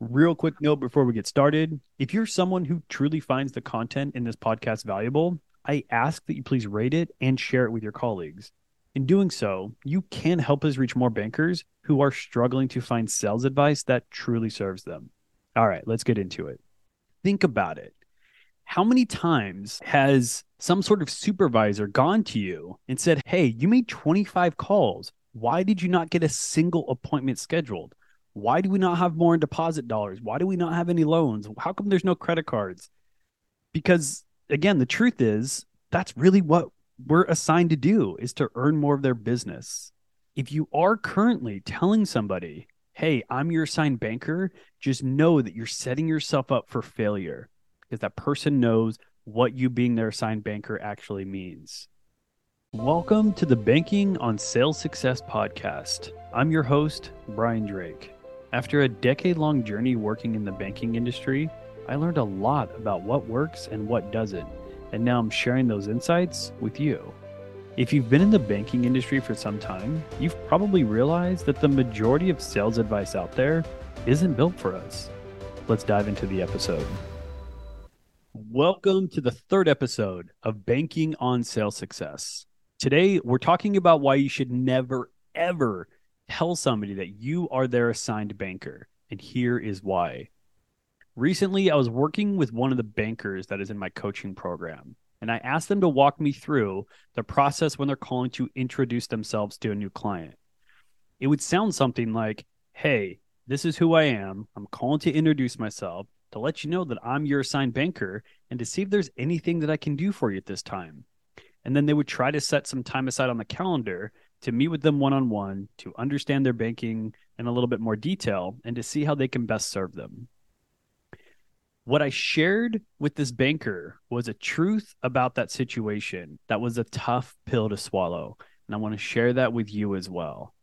Real quick note before we get started if you're someone who truly finds the content in this podcast valuable, I ask that you please rate it and share it with your colleagues. In doing so, you can help us reach more bankers who are struggling to find sales advice that truly serves them. All right, let's get into it. Think about it. How many times has some sort of supervisor gone to you and said, Hey, you made 25 calls. Why did you not get a single appointment scheduled? Why do we not have more in deposit dollars? Why do we not have any loans? How come there's no credit cards? Because again, the truth is that's really what we're assigned to do is to earn more of their business. If you are currently telling somebody, "Hey, I'm your assigned banker," just know that you're setting yourself up for failure because that person knows what you being their assigned banker actually means. Welcome to the Banking on Sales Success podcast. I'm your host, Brian Drake. After a decade long journey working in the banking industry, I learned a lot about what works and what doesn't, and now I'm sharing those insights with you. If you've been in the banking industry for some time, you've probably realized that the majority of sales advice out there isn't built for us. Let's dive into the episode. Welcome to the third episode of Banking on Sales Success. Today, we're talking about why you should never, ever tell somebody that you are their assigned banker. And here is why. Recently, I was working with one of the bankers that is in my coaching program, and I asked them to walk me through the process when they're calling to introduce themselves to a new client. It would sound something like, Hey, this is who I am. I'm calling to introduce myself to let you know that I'm your assigned banker and to see if there's anything that I can do for you at this time. And then they would try to set some time aside on the calendar to meet with them one on one, to understand their banking in a little bit more detail, and to see how they can best serve them. What I shared with this banker was a truth about that situation that was a tough pill to swallow. And I want to share that with you as well.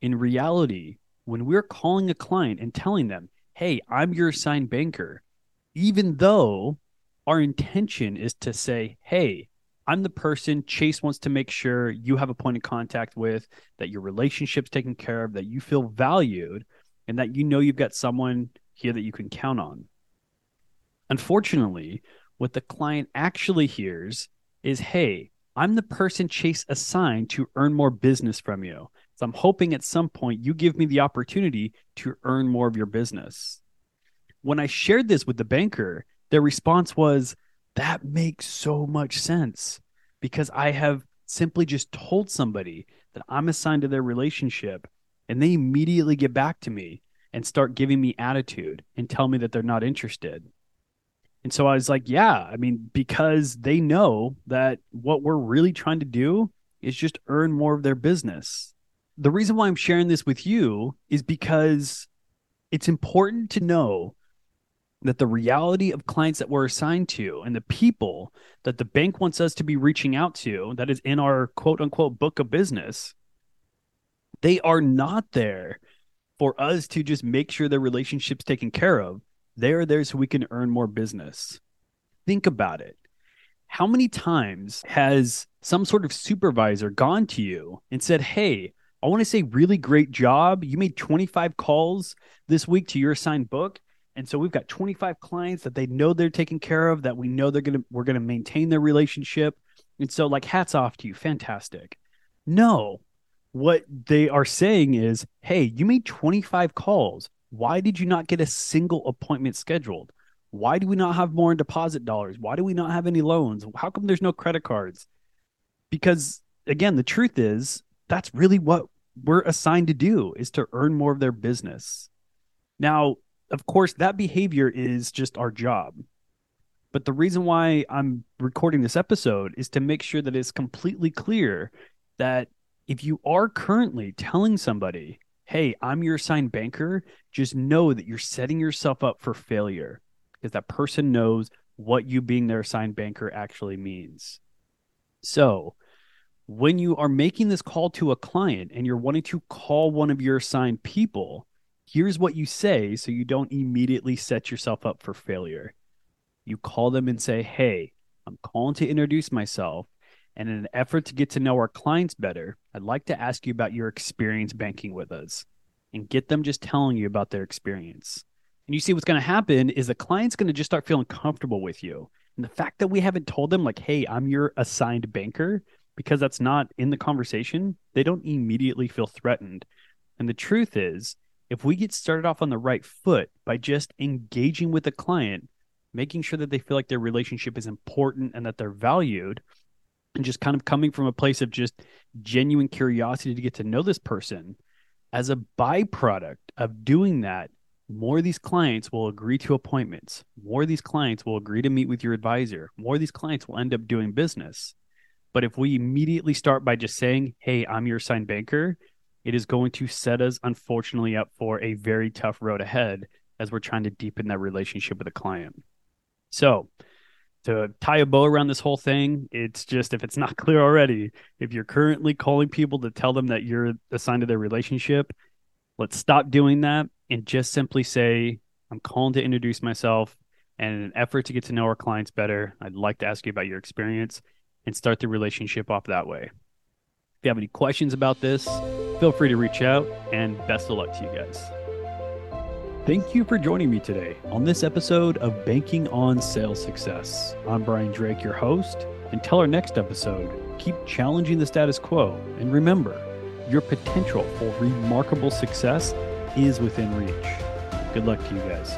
In reality, when we're calling a client and telling them, hey, I'm your assigned banker, even though our intention is to say, hey, I'm the person Chase wants to make sure you have a point of contact with, that your relationship's taken care of, that you feel valued, and that you know you've got someone here that you can count on. Unfortunately, what the client actually hears is, hey, I'm the person Chase assigned to earn more business from you. So I'm hoping at some point you give me the opportunity to earn more of your business. When I shared this with the banker, their response was, that makes so much sense because I have simply just told somebody that I'm assigned to their relationship and they immediately get back to me and start giving me attitude and tell me that they're not interested. And so I was like, yeah, I mean, because they know that what we're really trying to do is just earn more of their business. The reason why I'm sharing this with you is because it's important to know that the reality of clients that we're assigned to and the people that the bank wants us to be reaching out to that is in our quote unquote book of business they are not there for us to just make sure their relationships taken care of. They are there so we can earn more business. Think about it. How many times has some sort of supervisor gone to you and said hey i want to say really great job. You made 25 calls this week to your assigned book and so we've got 25 clients that they know they're taking care of, that we know they're gonna we're gonna maintain their relationship. And so like hats off to you. Fantastic. No. What they are saying is, hey, you made 25 calls. Why did you not get a single appointment scheduled? Why do we not have more in deposit dollars? Why do we not have any loans? How come there's no credit cards? Because again, the truth is that's really what we're assigned to do is to earn more of their business. Now, of course, that behavior is just our job. But the reason why I'm recording this episode is to make sure that it's completely clear that if you are currently telling somebody, hey, I'm your assigned banker, just know that you're setting yourself up for failure because that person knows what you being their assigned banker actually means. So, when you are making this call to a client and you're wanting to call one of your assigned people, here's what you say so you don't immediately set yourself up for failure. You call them and say, Hey, I'm calling to introduce myself. And in an effort to get to know our clients better, I'd like to ask you about your experience banking with us and get them just telling you about their experience. And you see what's going to happen is the client's going to just start feeling comfortable with you. And the fact that we haven't told them, like, hey, I'm your assigned banker, because that's not in the conversation, they don't immediately feel threatened. And the truth is, if we get started off on the right foot by just engaging with the client, making sure that they feel like their relationship is important and that they're valued, and just kind of coming from a place of just genuine curiosity to get to know this person, as a byproduct of doing that, more of these clients will agree to appointments. More of these clients will agree to meet with your advisor. More of these clients will end up doing business. But if we immediately start by just saying, Hey, I'm your assigned banker, it is going to set us, unfortunately, up for a very tough road ahead as we're trying to deepen that relationship with a client. So, to tie a bow around this whole thing, it's just if it's not clear already, if you're currently calling people to tell them that you're assigned to their relationship, let's stop doing that and just simply say, I'm calling to introduce myself and in an effort to get to know our clients better. I'd like to ask you about your experience and start the relationship off that way. If you have any questions about this, feel free to reach out and best of luck to you guys. Thank you for joining me today on this episode of Banking on Sales Success. I'm Brian Drake, your host. Until our next episode, keep challenging the status quo and remember, your potential for remarkable success is within reach. Good luck to you guys.